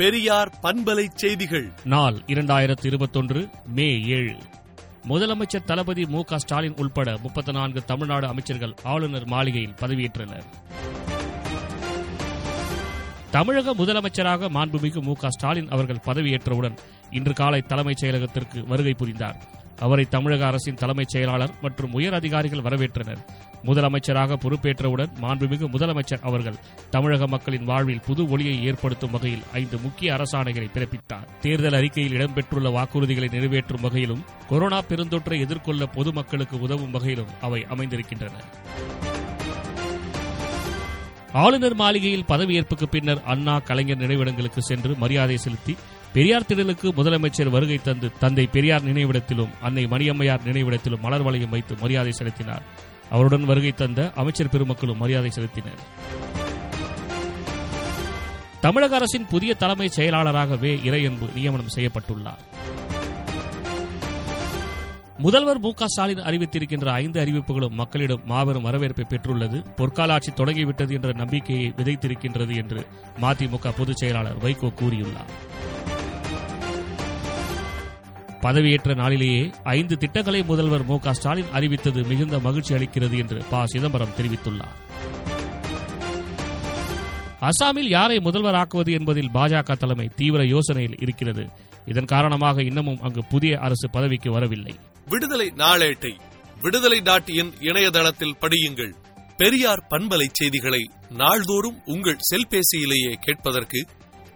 பெரியார் பண்பலை செய்திகள். நாள் இரண்டாயிரத்து இருபத்தொன்று மே ஏழு. முதலமைச்சர் தளபதி மு க ஸ்டாலின் உள்பட முப்பத்தி நான்கு தமிழ்நாடு அமைச்சர்கள் ஆளுநர் மாளிகையில் பதவியேற்றனர். தமிழக முதலமைச்சராக மாண்புமிகு மு க ஸ்டாலின் அவர்கள் பதவியேற்றவுடன் இன்று காலை தலைமைச் செயலகத்திற்கு வருகை புரிந்தார். அவரை தமிழக அரசின் தலைமைச் செயலாளர் மற்றும் உயர் அதிகாரிகள் வரவேற்றனர். முதலமைச்சராக பொறுப்பேற்றவுடன் மாண்புமிகு முதலமைச்சர் அவர்கள் தமிழக மக்களின் வாழ்வில் புது ஒளியை ஏற்படுத்தும் வகையில் ஐந்து முக்கிய அரசாணைகளை பிறப்பித்தார். தேர்தல் அறிக்கையில் இடம்பெற்றுள்ள வாக்குறுதிகளை நிறைவேற்றும் வகையிலும் கொரோனா பெருந்தொற்றை எதிர்கொள்ள பொதுமக்களுக்கு உதவும் வகையிலும் அவை அமைந்திருக்கின்றன. ஆளுநர் மாளிகையில் பதவியேற்புக்கு பின்னர் அண்ணா கலைஞர் நினைவிடங்களுக்கு சென்று மரியாதை செலுத்தி பெரியார் திடலுக்கு முதலமைச்சர் வருகை தந்து தந்தை பெரியார் நினைவிடத்திலும் அன்னை மணியம்மையார் நினைவிடத்திலும் மலர் வளையம் வைத்து மரியாதை செலுத்தினார். அவருடன் வருகை தந்த அமைச்சர் பெருமக்களும் மரியாதை செலுத்தினர். தமிழக அரசின் புதிய தலைமை செயலாளராகவே இறையன்பு நியமனம் செய்யப்பட்டுள்ளார். முதல்வர் மு. க. ஸ்டாலின் அறிவித்திருக்கின்ற ஐந்து அறிவிப்புகளும் மக்களிடம் மாபெரும் வரவேற்பை பெற்றுள்ளது. பொற்கால ஆட்சி தொடங்கிவிட்டது என்ற நம்பிக்கையை விதைத்திருக்கின்றது என்று மதிமுக பொதுச் செயலாளர் வைகோ கூறியுள்ளார். பதவியேற்ற நாளிலேயே ஐந்து திட்டங்களை முதல்வர் மு ஸ்டாலின் அறிவித்தது மிகுந்த மகிழ்ச்சி அளிக்கிறது என்று ப. சிதம்பரம் தெரிவித்துள்ளார். அசாமில் யாரை முதல்வராக்குவது என்பதில் பாஜக தலைமை தீவிர யோசனையில் இருக்கிறது. இதன் காரணமாக இன்னமும் அங்கு புதிய அரசு பதவிக்கு வரவில்லை. விடுதலை நாளேட்டை விடுதலை டாட் இன் இணையதளத்தில் படியுங்கள். பெரியார் பண்பலை செய்திகளை நாள்தோறும் உங்கள் செல்பேசியிலேயே கேட்பதற்கு